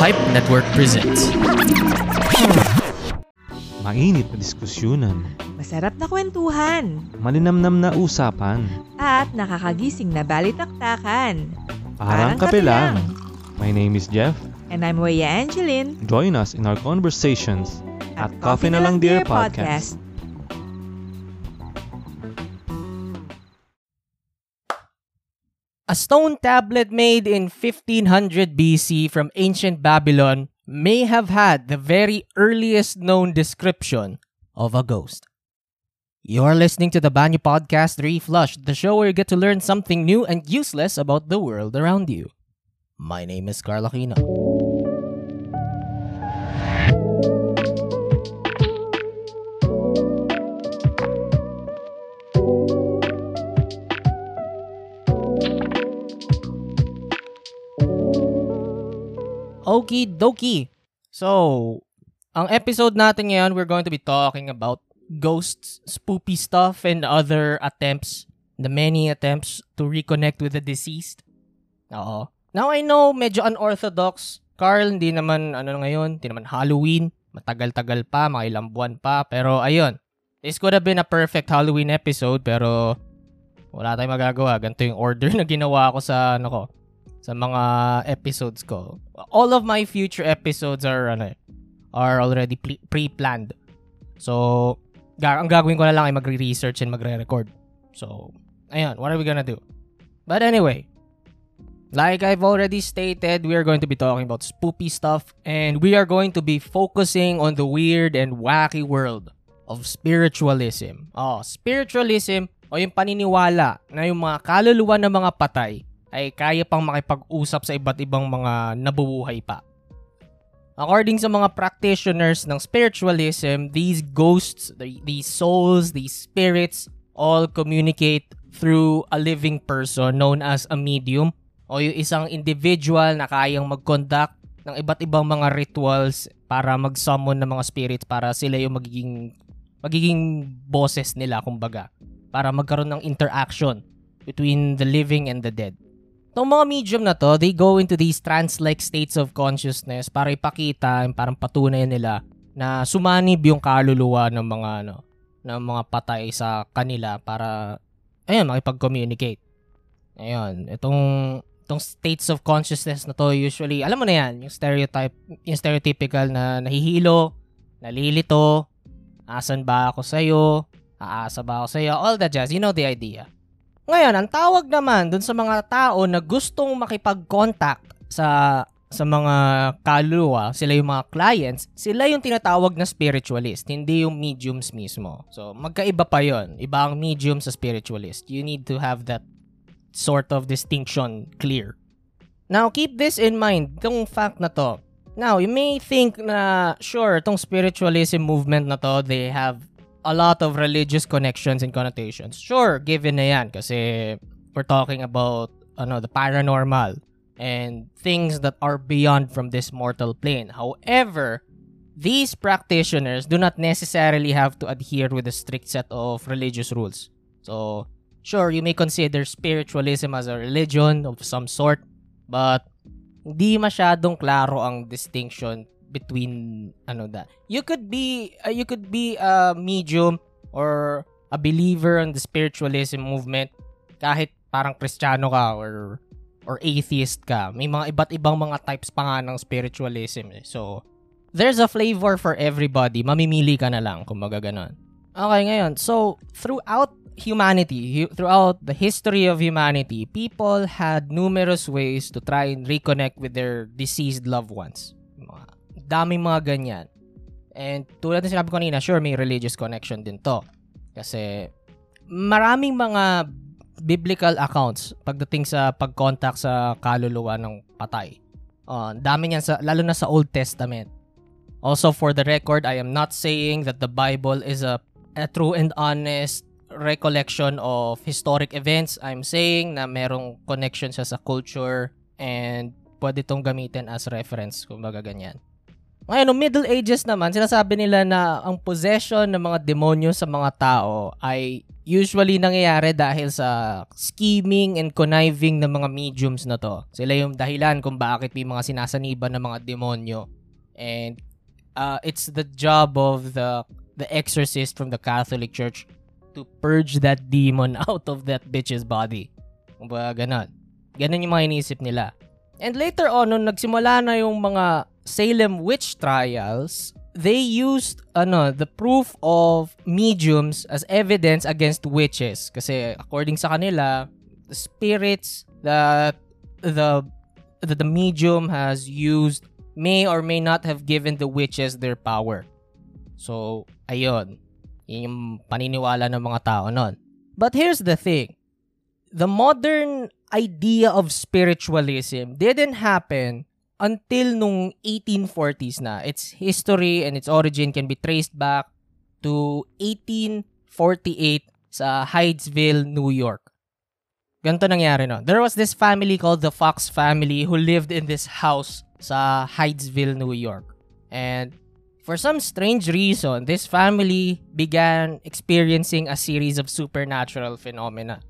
Pipe Network presents. Mainit na diskusyonan, Masarap na kwentuhan malinamnam na usapan, at nakakagising na balitaktakan. parang kape lang. My name is Jeff. And I'm Weya Angeline Join us in our conversations at Coffee na Lang Dear Podcast. A stone tablet made in 1500 BC from ancient Babylon may have had the very earliest known description of a ghost. You're listening to the Banyo Podcast Reflush, the show where you get to learn something new and useless about the world around you. My name is Carl Aquino. Okie dokie. So, ang episode natin ngayon, we're going to be talking about ghosts, spoopy stuff, and other attempts, the many attempts to reconnect with the deceased. Oo. Now, I know, medyo unorthodox. Carl, hindi naman, ano ngayon, hindi naman Halloween. Matagal-tagal pa, mga ilang buwan pa. Pero, ayun. This could have been a perfect Halloween episode, pero wala tayong magagawa. Ganito yung order na ginawa ko sa, ano ko, sa mga episodes ko. All of my future episodes are ano eh, are already pre- pre-planned. So, ang gagawin ko na lang ay magre-research and magre-record. So, ayun, what are we gonna do? But anyway, like I've already stated, we are going to be talking about spoopy stuff and we are going to be focusing on the weird and wacky world of spiritualism. Oh, spiritualism o yung paniniwala na yung mga kaluluwa ng mga patay ay kaya pang makipag-usap sa iba't ibang mga nabubuhay pa. According sa mga practitioners ng spiritualism, these ghosts, the- these souls, these spirits, all communicate through a living person known as a medium o yung isang individual na kayang mag-conduct ng iba't ibang mga rituals para mag-summon ng mga spirits para sila yung magiging magiging bosses nila kumbaga para magkaroon ng interaction between the living and the dead. Itong mga medium na to, they go into these trance-like states of consciousness para ipakita, parang patunay nila na sumanib yung kaluluwa ng mga ano, ng mga patay sa kanila para ayun, makipag-communicate. Ayun, itong itong states of consciousness na to usually, alam mo na yan, yung stereotype, yung stereotypical na nahihilo, nalilito, asan ba ako sa'yo, aasa ba ako sa'yo, all that jazz, you know the idea. Ngayon, ang tawag naman dun sa mga tao na gustong makipag-contact sa sa mga kaluluwa, sila yung mga clients, sila yung tinatawag na spiritualist, hindi yung mediums mismo. So, magkaiba pa yon Iba ang medium sa spiritualist. You need to have that sort of distinction clear. Now, keep this in mind, itong fact na to. Now, you may think na, sure, itong spiritualism movement na to, they have a lot of religious connections and connotations. Sure, given na yan kasi we're talking about ano the paranormal and things that are beyond from this mortal plane. However, these practitioners do not necessarily have to adhere with a strict set of religious rules. So, sure, you may consider spiritualism as a religion of some sort, but hindi masyadong klaro ang distinction between ano that. You could be uh, you could be a medium or a believer in the spiritualism movement. Kahit parang kristyano ka or or atheist ka. May mga iba't ibang mga types pa nga ng spiritualism eh. so there's a flavor for everybody. Mamimili ka na lang kung magaganon okay ngayon. So throughout humanity hu- throughout the history of humanity people had numerous ways to try and reconnect with their deceased loved ones daming mga ganyan. And tulad ng sinabi ko kanina, sure, may religious connection din to. Kasi maraming mga biblical accounts pagdating sa pag-contact sa kaluluwa ng patay. Uh, dami niyan sa, lalo na sa Old Testament. Also, for the record, I am not saying that the Bible is a, a true and honest recollection of historic events. I'm saying na merong connection siya sa culture and pwede itong gamitin as reference, kumbaga ganyan. Ngayon, no Middle Ages naman, sinasabi nila na ang possession ng mga demonyo sa mga tao ay usually nangyayari dahil sa scheming and conniving ng mga mediums na to. Sila yung dahilan kung bakit may mga sinasaniban ng mga demonyo. And uh, it's the job of the the exorcist from the Catholic Church to purge that demon out of that bitch's body. Kung ba ganon. Ganon yung mga iniisip nila. And later on, nung nagsimula na yung mga Salem witch trials, they used ano, the proof of mediums as evidence against witches. Kasi according sa kanila, the spirits that the that the medium has used may or may not have given the witches their power. So, ayun. Yun yung paniniwala ng mga tao nun. But here's the thing. The modern idea of spiritualism didn't happen until nung 1840s na. Its history and its origin can be traced back to 1848 sa Hydesville, New York. Ganito nangyari no. There was this family called the Fox family who lived in this house sa Hydesville, New York. And for some strange reason, this family began experiencing a series of supernatural phenomena.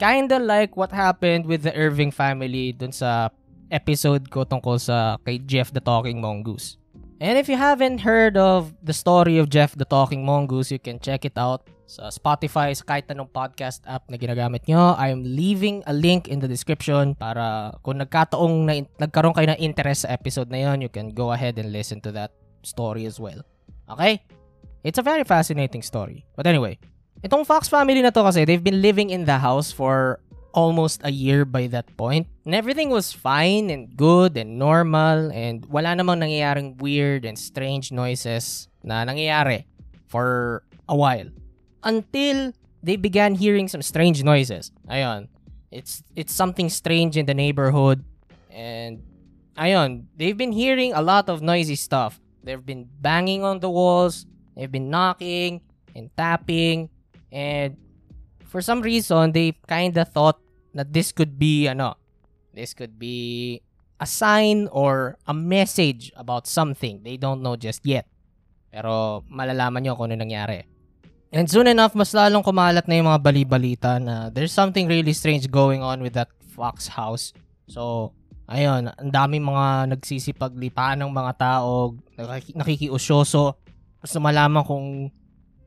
Kinda like what happened with the Irving family dun sa episode ko tungkol sa kay Jeff the Talking Mongoose. And if you haven't heard of the story of Jeff the Talking Mongoose, you can check it out sa Spotify, sa kahit anong podcast app na ginagamit nyo. I'm leaving a link in the description para kung nagkataong na, nagkaroon kayo ng interest sa episode na yon, you can go ahead and listen to that story as well. Okay? It's a very fascinating story. But anyway, itong Fox family na to kasi, they've been living in the house for almost a year by that point. And everything was fine and good and normal and wala namang nangyayaring weird and strange noises na nangyayari for a while. Until they began hearing some strange noises. Ayun. It's it's something strange in the neighborhood and ayun, they've been hearing a lot of noisy stuff. They've been banging on the walls, they've been knocking and tapping and for some reason, they kind of thought that this could be, ano, this could be a sign or a message about something. They don't know just yet. Pero malalaman nyo kung ano nangyari. And soon enough, mas lalong kumalat na yung mga bali-balita na there's something really strange going on with that Fox house. So, ayun, ang daming mga nagsisipaglipan ng mga tao, nakiki- nakikiusyoso. Gusto malaman kung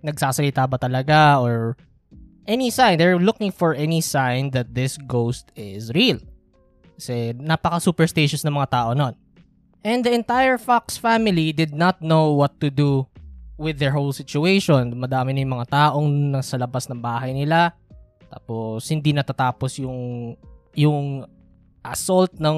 nagsasalita ba talaga or any sign. They're looking for any sign that this ghost is real. Kasi napaka-superstitious ng mga tao nun. And the entire Fox family did not know what to do with their whole situation. Madami na yung mga taong nasa labas ng bahay nila. Tapos hindi natatapos yung yung assault ng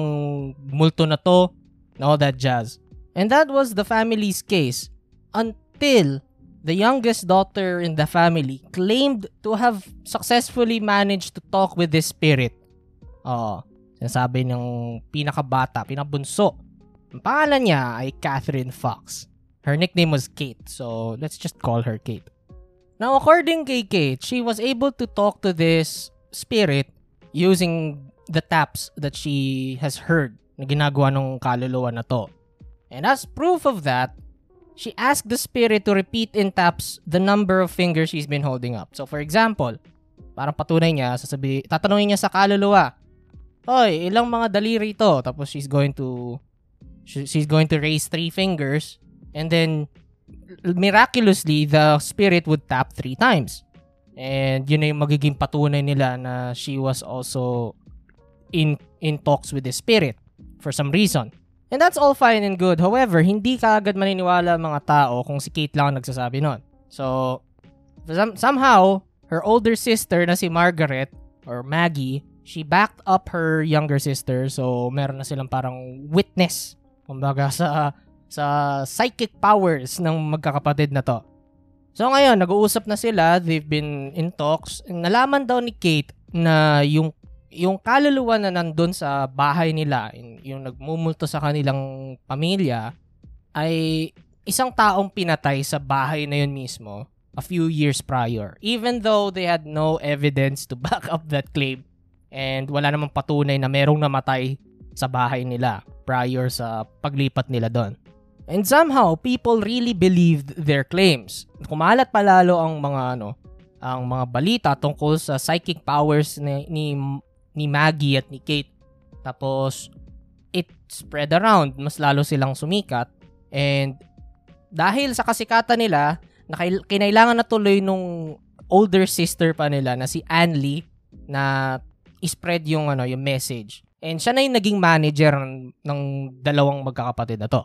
multo na to and all that jazz. And that was the family's case until the youngest daughter in the family claimed to have successfully managed to talk with this spirit. Oo. Sinasabi ng pinakabata, pinabunso. Ang pangalan niya ay Catherine Fox. Her nickname was Kate, so let's just call her Kate. Now, according kay Kate, she was able to talk to this spirit using the taps that she has heard na ginagawa ng kaluluwa na to. And as proof of that, she asked the spirit to repeat in taps the number of fingers she's been holding up. So for example, parang patunay niya, sasabi, tatanungin niya sa kaluluwa, Hoy, ilang mga daliri to? Tapos she's going to she- she's going to raise three fingers and then miraculously the spirit would tap three times. And yun na yung magiging patunay nila na she was also in in talks with the spirit for some reason. And that's all fine and good. However, hindi ka agad maniniwala ang mga tao kung si Kate lang ang nagsasabi nun. So, some, somehow, her older sister na si Margaret or Maggie, she backed up her younger sister. So, meron na silang parang witness. Kumbaga sa sa psychic powers ng magkakapatid na to. So ngayon, nag-uusap na sila, they've been in talks. Nalaman daw ni Kate na yung yung kaluluwa na nandun sa bahay nila, yung nagmumulto sa kanilang pamilya, ay isang taong pinatay sa bahay na yun mismo a few years prior. Even though they had no evidence to back up that claim and wala namang patunay na merong namatay sa bahay nila prior sa paglipat nila doon. And somehow, people really believed their claims. Kumalat palalo ang mga ano, ang mga balita tungkol sa psychic powers ni, ni, ni Maggie at ni Kate. Tapos, it spread around. Mas lalo silang sumikat. And dahil sa kasikatan nila, nakail- kinailangan na tuloy nung older sister pa nila na si Anne na spread yung ano yung message. And siya na yung naging manager ng, ng dalawang magkakapatid na to.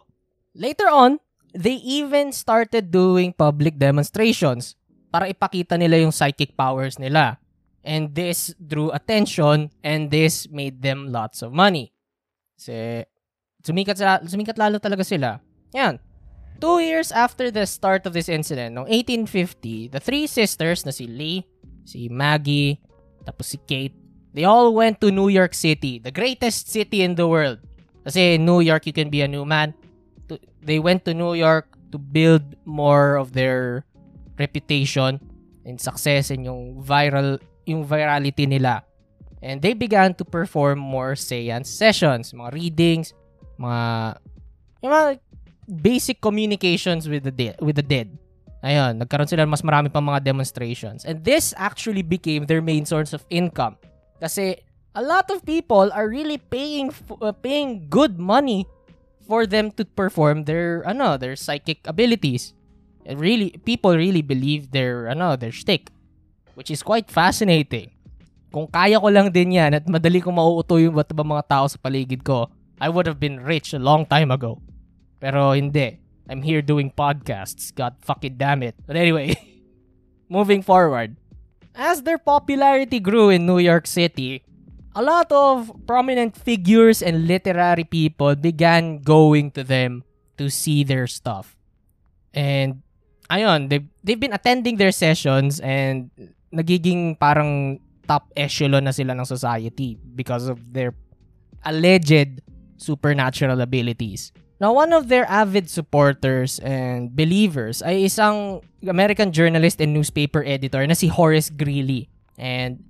Later on, they even started doing public demonstrations para ipakita nila yung psychic powers nila. And this drew attention and this made them lots of money. Kasi sumikat, sila, sumikat lalo talaga sila. Yan. Two years after the start of this incident, noong 1850, the three sisters na si Lee, si Maggie, tapos si Kate, they all went to New York City, the greatest city in the world. Kasi New York, you can be a new man they went to New York to build more of their reputation and success and yung viral yung virality nila. And they began to perform more seance sessions, mga readings, mga yung mga basic communications with the dead, with the dead. Ayun, nagkaroon sila mas marami pang mga demonstrations. And this actually became their main source of income. Kasi a lot of people are really paying uh, paying good money for them to perform their ano, their psychic abilities. And really people really believe their ano, their shtick, which is quite fascinating. Kung kaya ko lang din yan at madali kong mauuto yung ba't ba mga tao sa paligid ko, I would have been rich a long time ago. Pero hindi. I'm here doing podcasts. God fucking damn it. But anyway, moving forward. As their popularity grew in New York City, a lot of prominent figures and literary people began going to them to see their stuff. And ayun, they've, they've been attending their sessions and nagiging parang top echelon na sila ng society because of their alleged supernatural abilities. Now, one of their avid supporters and believers ay isang American journalist and newspaper editor na si Horace Greeley. And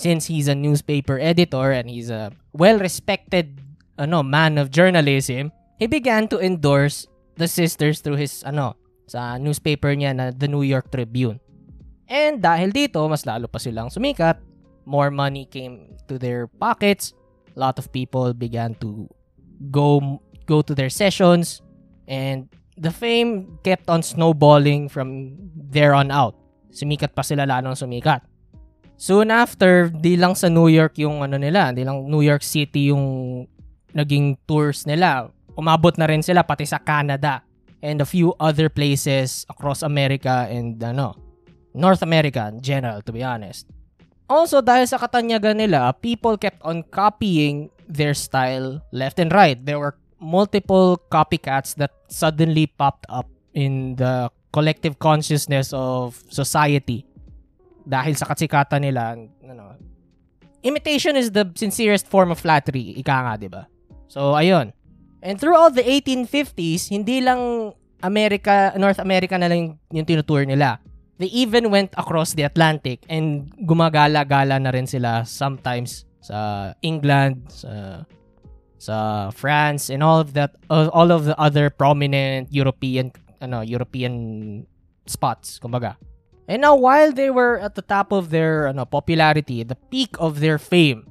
since he's a newspaper editor and he's a well-respected ano, man of journalism, he began to endorse the sisters through his ano, sa newspaper niya na The New York Tribune. And dahil dito, mas lalo pa silang sumikat, more money came to their pockets, a lot of people began to go go to their sessions and the fame kept on snowballing from there on out. Sumikat pa sila lalong sumikat. Soon after, di lang sa New York yung ano nila, di lang New York City yung naging tours nila. Umabot na rin sila pati sa Canada and a few other places across America and ano, North America in general to be honest. Also, dahil sa katanyagan nila, people kept on copying their style left and right. There were multiple copycats that suddenly popped up in the collective consciousness of society dahil sa katsikatan nila ano imitation is the sincerest form of flattery ika nga 'di ba so ayun and throughout the 1850s hindi lang America North America na lang yung, tinutour nila they even went across the Atlantic and gumagala-gala na rin sila sometimes sa England sa sa France and all of that all of the other prominent European ano European spots kumbaga. And now while they were at the top of their ano popularity, the peak of their fame,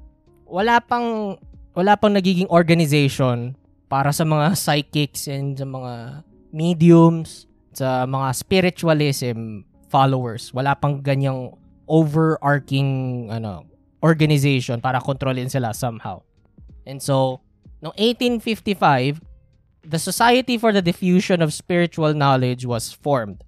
wala pang wala pang nagiging organization para sa mga psychics and sa mga mediums, sa mga spiritualism followers. Wala pang ganyang overarching ano organization para kontrolin sila somehow. And so, no 1855, the Society for the Diffusion of Spiritual Knowledge was formed.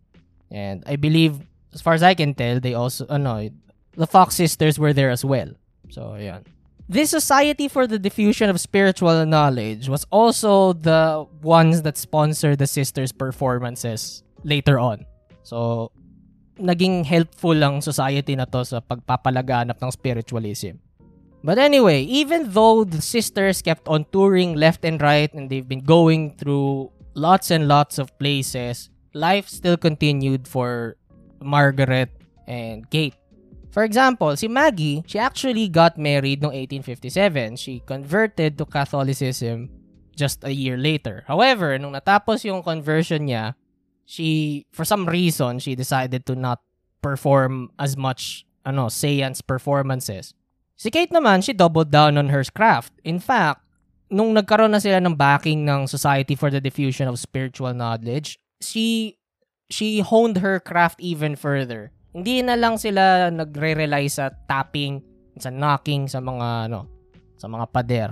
And I believe, as far as I can tell, they also, ano, the Fox sisters were there as well. So, yan. This Society for the Diffusion of Spiritual Knowledge was also the ones that sponsored the sisters' performances later on. So, naging helpful ang society na to sa pagpapalaganap ng spiritualism. But anyway, even though the sisters kept on touring left and right and they've been going through lots and lots of places, life still continued for Margaret and Kate. For example, si Maggie, she actually got married noong 1857. She converted to Catholicism just a year later. However, nung natapos yung conversion niya, she, for some reason, she decided to not perform as much, ano, seance performances. Si Kate naman, she doubled down on her craft. In fact, nung nagkaroon na sila ng backing ng Society for the Diffusion of Spiritual Knowledge, she she honed her craft even further. Hindi na lang sila nagre-rely sa tapping, sa knocking sa mga ano, sa mga pader.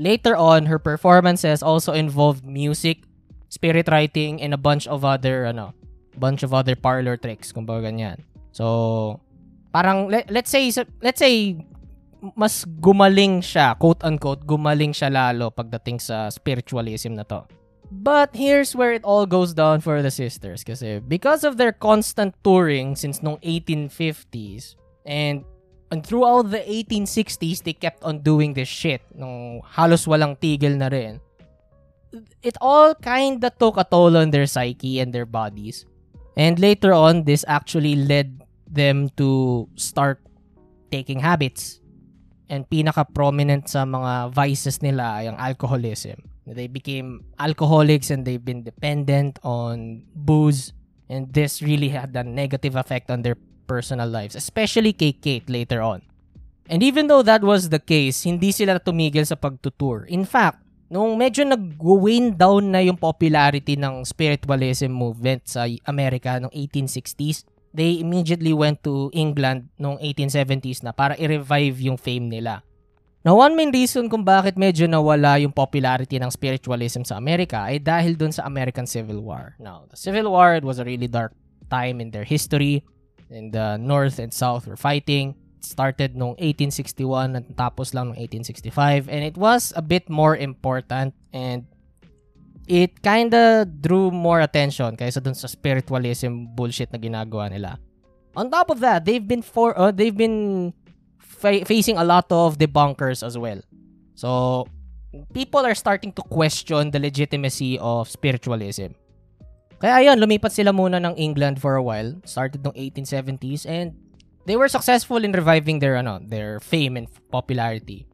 Later on, her performances also involved music, spirit writing, and a bunch of other ano, bunch of other parlor tricks, kumbaga ganyan. So, parang let, let's say let's say mas gumaling siya, quote unquote, gumaling siya lalo pagdating sa spiritualism na to. But here's where it all goes down for the sisters kasi because of their constant touring since nung 1850s and and throughout the 1860s they kept on doing this shit nung halos walang tigil na rin. It all kinda took a toll on their psyche and their bodies. And later on, this actually led them to start taking habits. And pinaka-prominent sa mga vices nila ay ang alcoholism. They became alcoholics and they've been dependent on booze. And this really had a negative effect on their personal lives, especially kay Kate later on. And even though that was the case, hindi sila tumigil sa pagtutour. In fact, nung medyo nag-wane down na yung popularity ng spiritualism movement sa Amerika noong 1860s, they immediately went to England noong 1870s na para i-revive yung fame nila. Now, one main reason kung bakit medyo nawala yung popularity ng spiritualism sa Amerika ay dahil dun sa American Civil War. Now, the Civil War was a really dark time in their history. And the North and South were fighting. Started noong 1861 at tapos lang noong 1865. And it was a bit more important and it kinda drew more attention kaysa dun sa spiritualism bullshit na ginagawa nila. On top of that, they've been for uh, they've been fa- facing a lot of debunkers as well. So, people are starting to question the legitimacy of spiritualism. Kaya ayun, lumipat sila muna ng England for a while, started noong 1870s and they were successful in reviving their ano, their fame and popularity.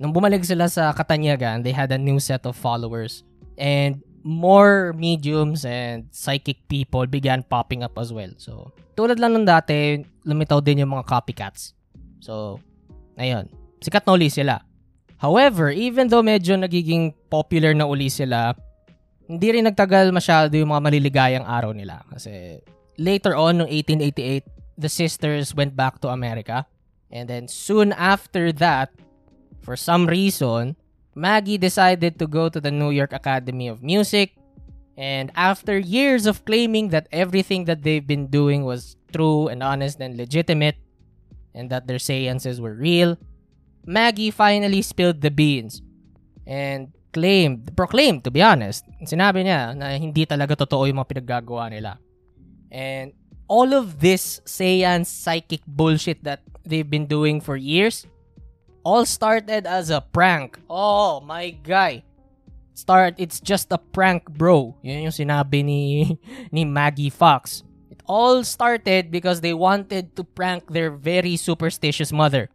Nung bumalik sila sa Katanyagan, they had a new set of followers and more mediums and psychic people began popping up as well. So, tulad lang nung dati, lumitaw din yung mga copycats. So, ayun. Sikat na uli sila. However, even though medyo nagiging popular na uli sila, hindi rin nagtagal masyado yung mga maliligayang araw nila. Kasi later on, noong 1888, the sisters went back to America. And then soon after that, for some reason, Maggie decided to go to the New York Academy of Music. And after years of claiming that everything that they've been doing was true and honest and legitimate, and that their seances were real, Maggie finally spilled the beans and claimed, proclaimed to be honest, sinabi niya na hindi talaga totoo yung mga pinaggagawa nila. And all of this seance psychic bullshit that they've been doing for years all started as a prank. Oh my guy. Start it's just a prank, bro. Yun yung sinabi ni ni Maggie Fox. It all started because they wanted to prank their very superstitious mother.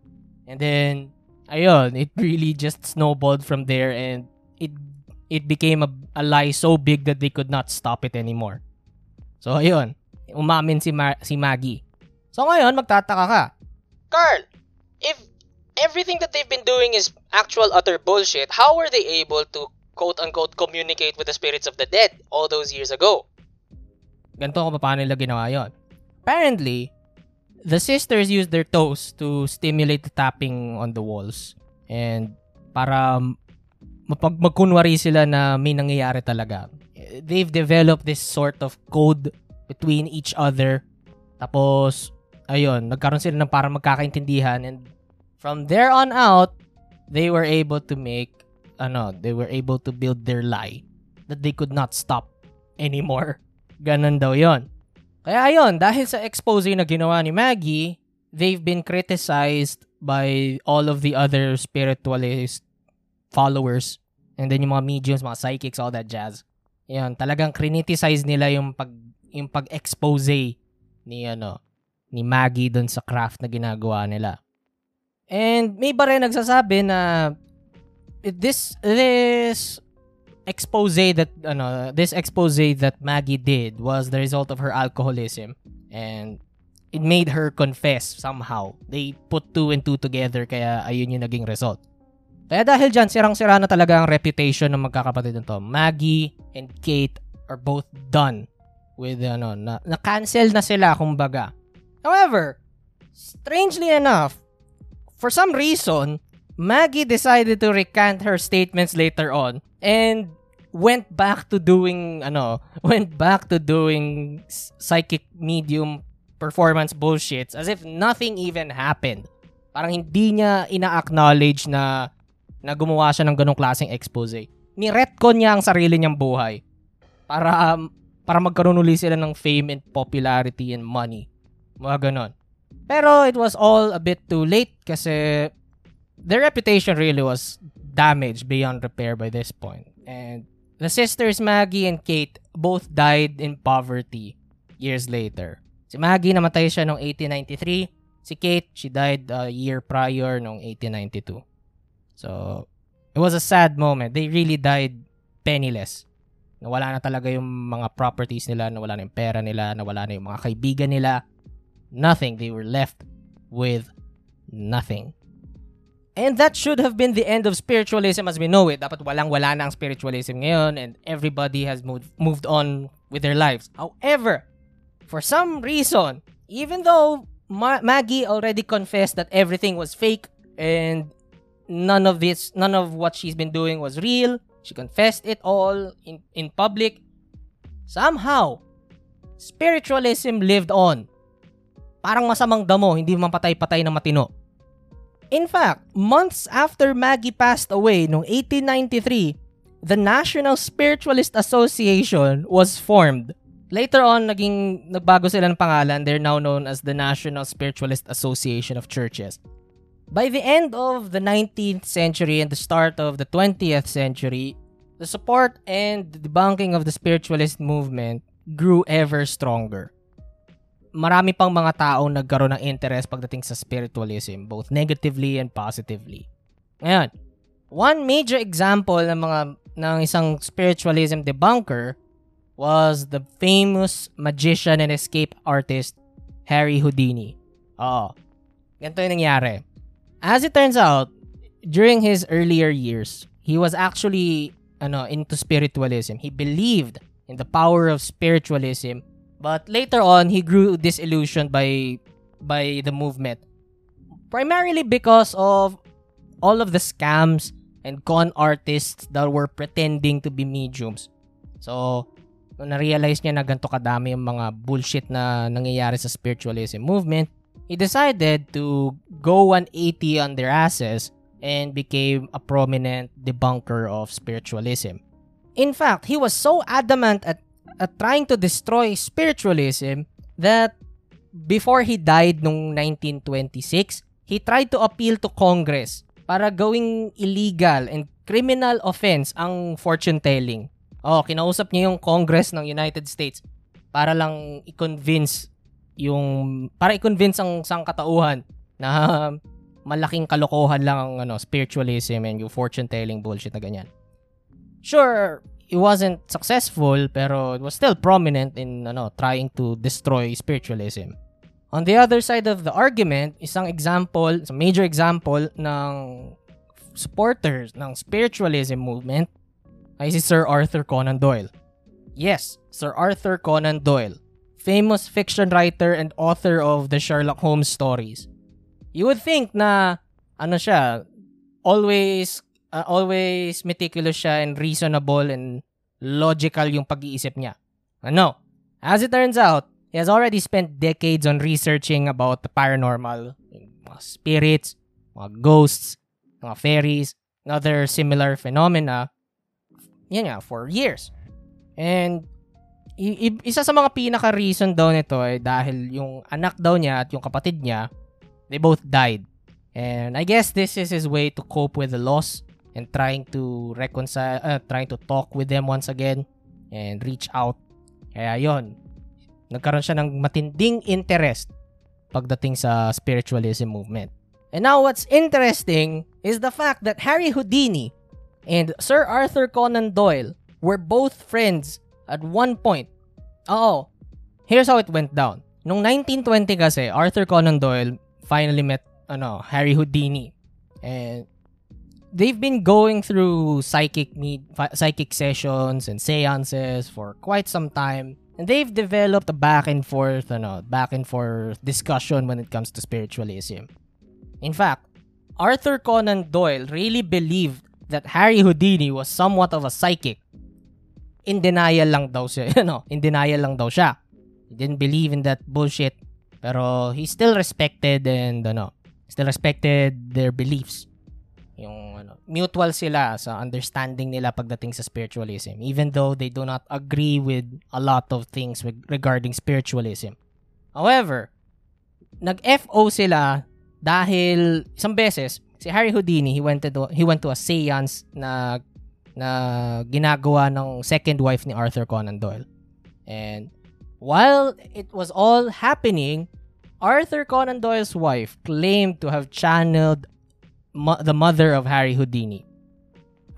And then ayun, it really just snowballed from there and it it became a, a lie so big that they could not stop it anymore. So ayun, umamin si Ma- si Maggie. So ngayon magtataka ka. Carl, if everything that they've been doing is actual utter bullshit, how were they able to quote unquote communicate with the spirits of the dead all those years ago? Ganito ko paano nila ginawa yon. Apparently, the sisters used their toes to stimulate the tapping on the walls. And para mapag magkunwari sila na may nangyayari talaga. They've developed this sort of code between each other. Tapos, ayun, nagkaroon sila ng para magkakaintindihan and from there on out, they were able to make ano, they were able to build their lie that they could not stop anymore. Ganon daw yon. Kaya ayun, dahil sa expose na ginawa ni Maggie, they've been criticized by all of the other spiritualist followers and then yung mga mediums, mga psychics, all that jazz. Yan, talagang criticize nila yung pag yung pag-expose ni ano ni Maggie doon sa craft na ginagawa nila. And may iba rin nagsasabi na this this expose that ano this expose that Maggie did was the result of her alcoholism and it made her confess somehow. They put two and two together kaya ayun yung naging result. Kaya dahil dyan, sirang-sira na talaga ang reputation ng magkakapatid nito. Maggie and Kate are both done with ano, na, na-cancel na sila kumbaga. However, strangely enough, for some reason, Maggie decided to recant her statements later on and went back to doing ano, went back to doing psychic medium performance bullshits as if nothing even happened. Parang hindi niya ina-acknowledge na na siya ng ganong klaseng expose. Ni-retcon niya ang sarili niyang buhay para um, para magkaroon uli sila ng fame and popularity and money. Mga ganon. Pero it was all a bit too late kasi their reputation really was damaged beyond repair by this point. And the sisters Maggie and Kate both died in poverty years later. Si Maggie namatay siya noong 1893. Si Kate, she died a year prior noong 1892. So, it was a sad moment. They really died penniless. Nawala na talaga yung mga properties nila, nawala na yung pera nila, nawala na yung mga kaibigan nila. Nothing. They were left with nothing. And that should have been the end of spiritualism as we know it. Dapat walang-wala na ang spiritualism ngayon and everybody has moved, moved on with their lives. However, for some reason, even though Ma- Maggie already confessed that everything was fake and none of this none of what she's been doing was real she confessed it all in in public. Somehow spiritualism lived on. Parang masamang damo hindi man patay-patay na matino. In fact months after Maggie passed away noong 1893 the National Spiritualist Association was formed. Later on naging nagbago sila ng pangalan. They're now known as the National Spiritualist Association of Churches By the end of the 19th century and the start of the 20th century, the support and debunking of the spiritualist movement grew ever stronger. Marami pang mga taong nagkaroon ng interest pagdating sa spiritualism, both negatively and positively. Ngayon, one major example ng mga ng isang spiritualism debunker was the famous magician and escape artist Harry Houdini. Oo. Ganito yung nangyari as it turns out, during his earlier years, he was actually ano, into spiritualism. He believed in the power of spiritualism, but later on he grew disillusioned by by the movement. Primarily because of all of the scams and con artists that were pretending to be mediums. So, na-realize niya na ganito kadami yung mga bullshit na nangyayari sa spiritualism movement, he decided to go 180 on their asses and became a prominent debunker of spiritualism. In fact, he was so adamant at, at trying to destroy spiritualism that before he died noong 1926, he tried to appeal to Congress para gawing illegal and criminal offense ang fortune telling. Oh, kinausap niya yung Congress ng United States para lang i-convince yung para i-convince ang sangkatauhan na malaking kalokohan lang ang ano, spiritualism and yung fortune telling bullshit na ganyan. Sure, it wasn't successful pero it was still prominent in ano, trying to destroy spiritualism. On the other side of the argument, isang example, isang major example ng supporters ng spiritualism movement ay si Sir Arthur Conan Doyle. Yes, Sir Arthur Conan Doyle famous fiction writer and author of the Sherlock Holmes stories. You would think na ano siya, always uh, always meticulous siya and reasonable and logical yung pag-iisip niya. Ano? As it turns out, he has already spent decades on researching about the paranormal, mga spirits, mga ghosts, mga fairies, and other similar phenomena. Yan nga, for years. And i- isa sa mga pinaka-reason daw nito ay dahil yung anak daw niya at yung kapatid niya, they both died. And I guess this is his way to cope with the loss and trying to reconcile, uh, trying to talk with them once again and reach out. Kaya yon nagkaroon siya ng matinding interest pagdating sa spiritualism movement. And now what's interesting is the fact that Harry Houdini and Sir Arthur Conan Doyle were both friends at one point. Oo. Here's how it went down. Nung 1920 kasi, Arthur Conan Doyle finally met ano, Harry Houdini. And they've been going through psychic meet, psychic sessions and seances for quite some time. And they've developed a back and forth, ano, back and forth discussion when it comes to spiritualism. In fact, Arthur Conan Doyle really believed that Harry Houdini was somewhat of a psychic. In denial lang daw siya, ano, in denial lang daw siya. He didn't believe in that bullshit. Pero he still respected and ano, still respected their beliefs. Yung ano, mutual sila sa understanding nila pagdating sa spiritualism even though they do not agree with a lot of things regarding spiritualism. However, nag-FO sila dahil isang beses si Harry Houdini he went to he went to a séance na na ginagawa ng second wife ni Arthur Conan Doyle. And while it was all happening, Arthur Conan Doyle's wife claimed to have channeled mo- the mother of Harry Houdini.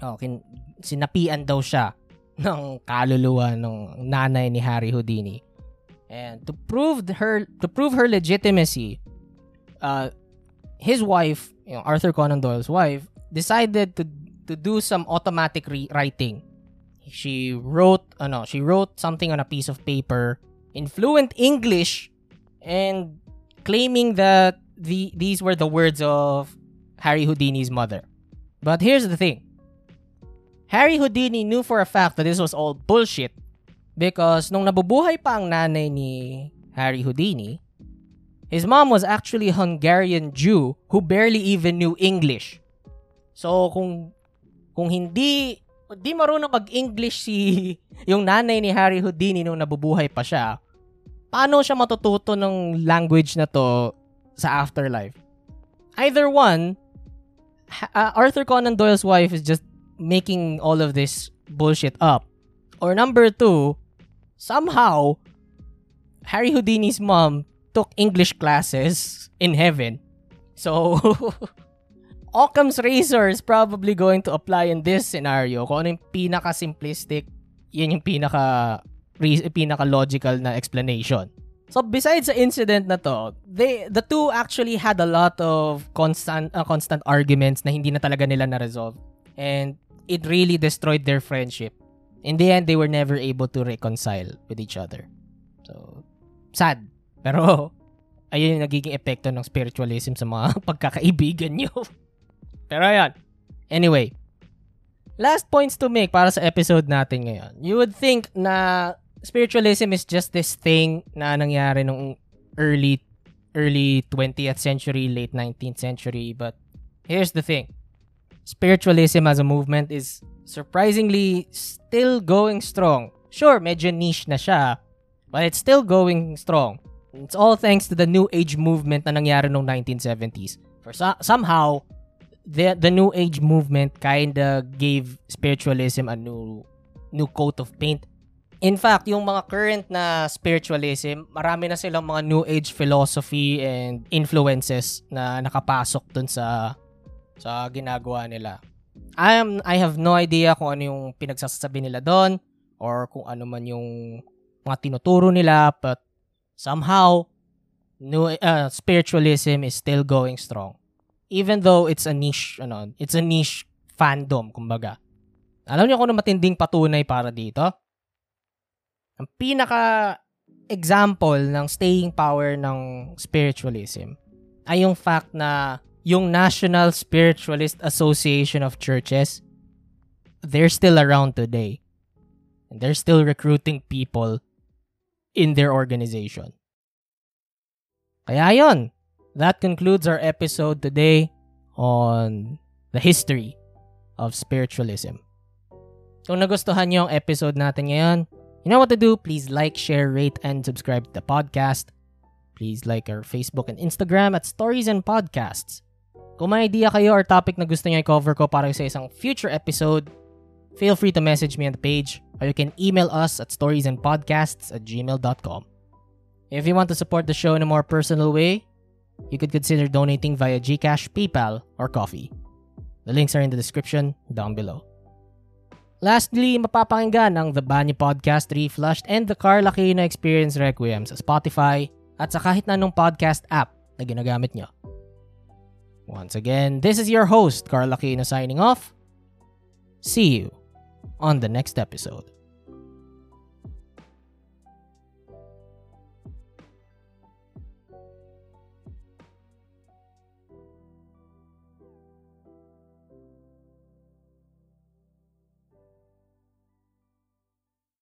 Oh, kin- sinapian daw siya ng kaluluwa ng nanay ni Harry Houdini. And to prove her to prove her legitimacy, uh, his wife, you know, Arthur Conan Doyle's wife, decided to to do some automatic writing. She wrote, ano, she wrote something on a piece of paper in fluent English and claiming that the these were the words of Harry Houdini's mother. But here's the thing. Harry Houdini knew for a fact that this was all bullshit because nung nabubuhay pa ang nanay ni Harry Houdini, his mom was actually a Hungarian Jew who barely even knew English. So kung kung hindi di marunong mag-English si yung nanay ni Harry Houdini nung nabubuhay pa siya, paano siya matututo ng language na to sa afterlife? Either one, uh, Arthur Conan Doyle's wife is just making all of this bullshit up. Or number two, somehow, Harry Houdini's mom took English classes in heaven. So, Occam's razor is probably going to apply in this scenario. Kung ano yung pinaka-simplistic, yun yung pinaka pinaka-logical na explanation. So besides the incident na to, they the two actually had a lot of constant uh, constant arguments na hindi na talaga nila na-resolve. And it really destroyed their friendship. In the end, they were never able to reconcile with each other. So, sad. Pero, ayun yung nagiging epekto ng spiritualism sa mga pagkakaibigan nyo. Pero ayan. Anyway, last points to make para sa episode natin ngayon. You would think na spiritualism is just this thing na nangyari nung early early 20th century, late 19th century, but here's the thing. Spiritualism as a movement is surprisingly still going strong. Sure, medyo niche na siya, but it's still going strong. It's all thanks to the New Age movement na nangyari noong 1970s. For so- somehow, the the New Age movement kinda gave spiritualism a new new coat of paint In fact, yung mga current na spiritualism, marami na silang mga new age philosophy and influences na nakapasok dun sa sa ginagawa nila. I am I have no idea kung ano yung pinagsasabi nila doon or kung ano man yung mga tinuturo nila but somehow new uh, spiritualism is still going strong. Even though it's a niche ano, it's a niche fandom kumbaga. Alam niyo kung ano matinding patunay para dito? Ang pinaka example ng staying power ng spiritualism ay yung fact na yung National Spiritualist Association of Churches, they're still around today. And they're still recruiting people in their organization. Kaya yon, that concludes our episode today on the history of spiritualism. Kung nagustuhan niyo ang episode natin ngayon, You know what to do. Please like, share, rate, and subscribe to the podcast. Please like our Facebook and Instagram at Stories and Podcasts. Kung may idea kayo or topic na gusto niyo i-cover ko para sa isang future episode, feel free to message me on the page or you can email us at storiesandpodcasts at gmail.com. If you want to support the show in a more personal way, you could consider donating via Gcash, PayPal, or Coffee. The links are in the description down below. Lastly, mapapakinggan ang The Banyo Podcast Reflushed and The Carla Kina Experience Requiem sa Spotify at sa kahit na anong podcast app na ginagamit nyo. Once again, this is your host, Carla Kina signing off. See you on the next episode.